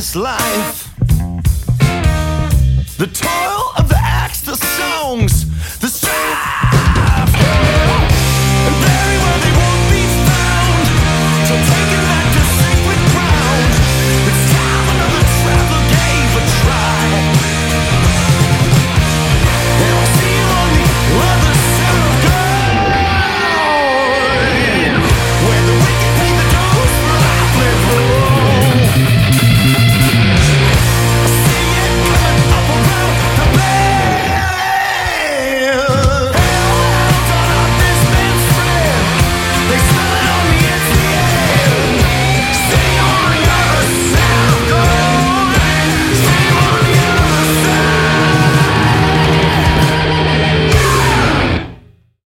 this life. The toil